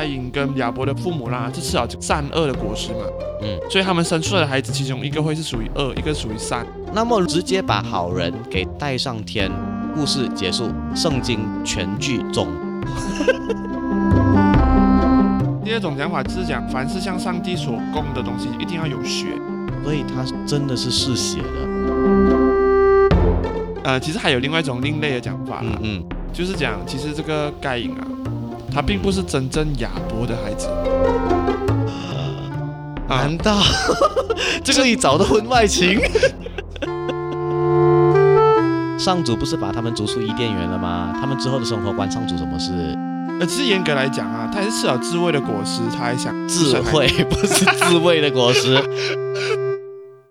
该隐跟亚伯的父母啦，是吃了善恶的果实嘛，嗯，所以他们生出来的孩子，其中一个会是属于恶，一个属于善。那么直接把好人给带上天，故事结束，圣经全剧终。第二种讲法就是讲，凡是向上帝所供的东西，一定要有血。所以他真的是嗜血的。呃，其实还有另外一种另类的讲法啦，嗯嗯，就是讲，其实这个盖影啊，他并不是真正亚伯的孩子。啊难，道 这个里找的婚外情？上主不是把他们逐出伊甸园了吗？他们之后的生活关上主什么事？呃，其实严格来讲啊，他还是吃了智慧的果实，他还想智慧不是智慧的果实。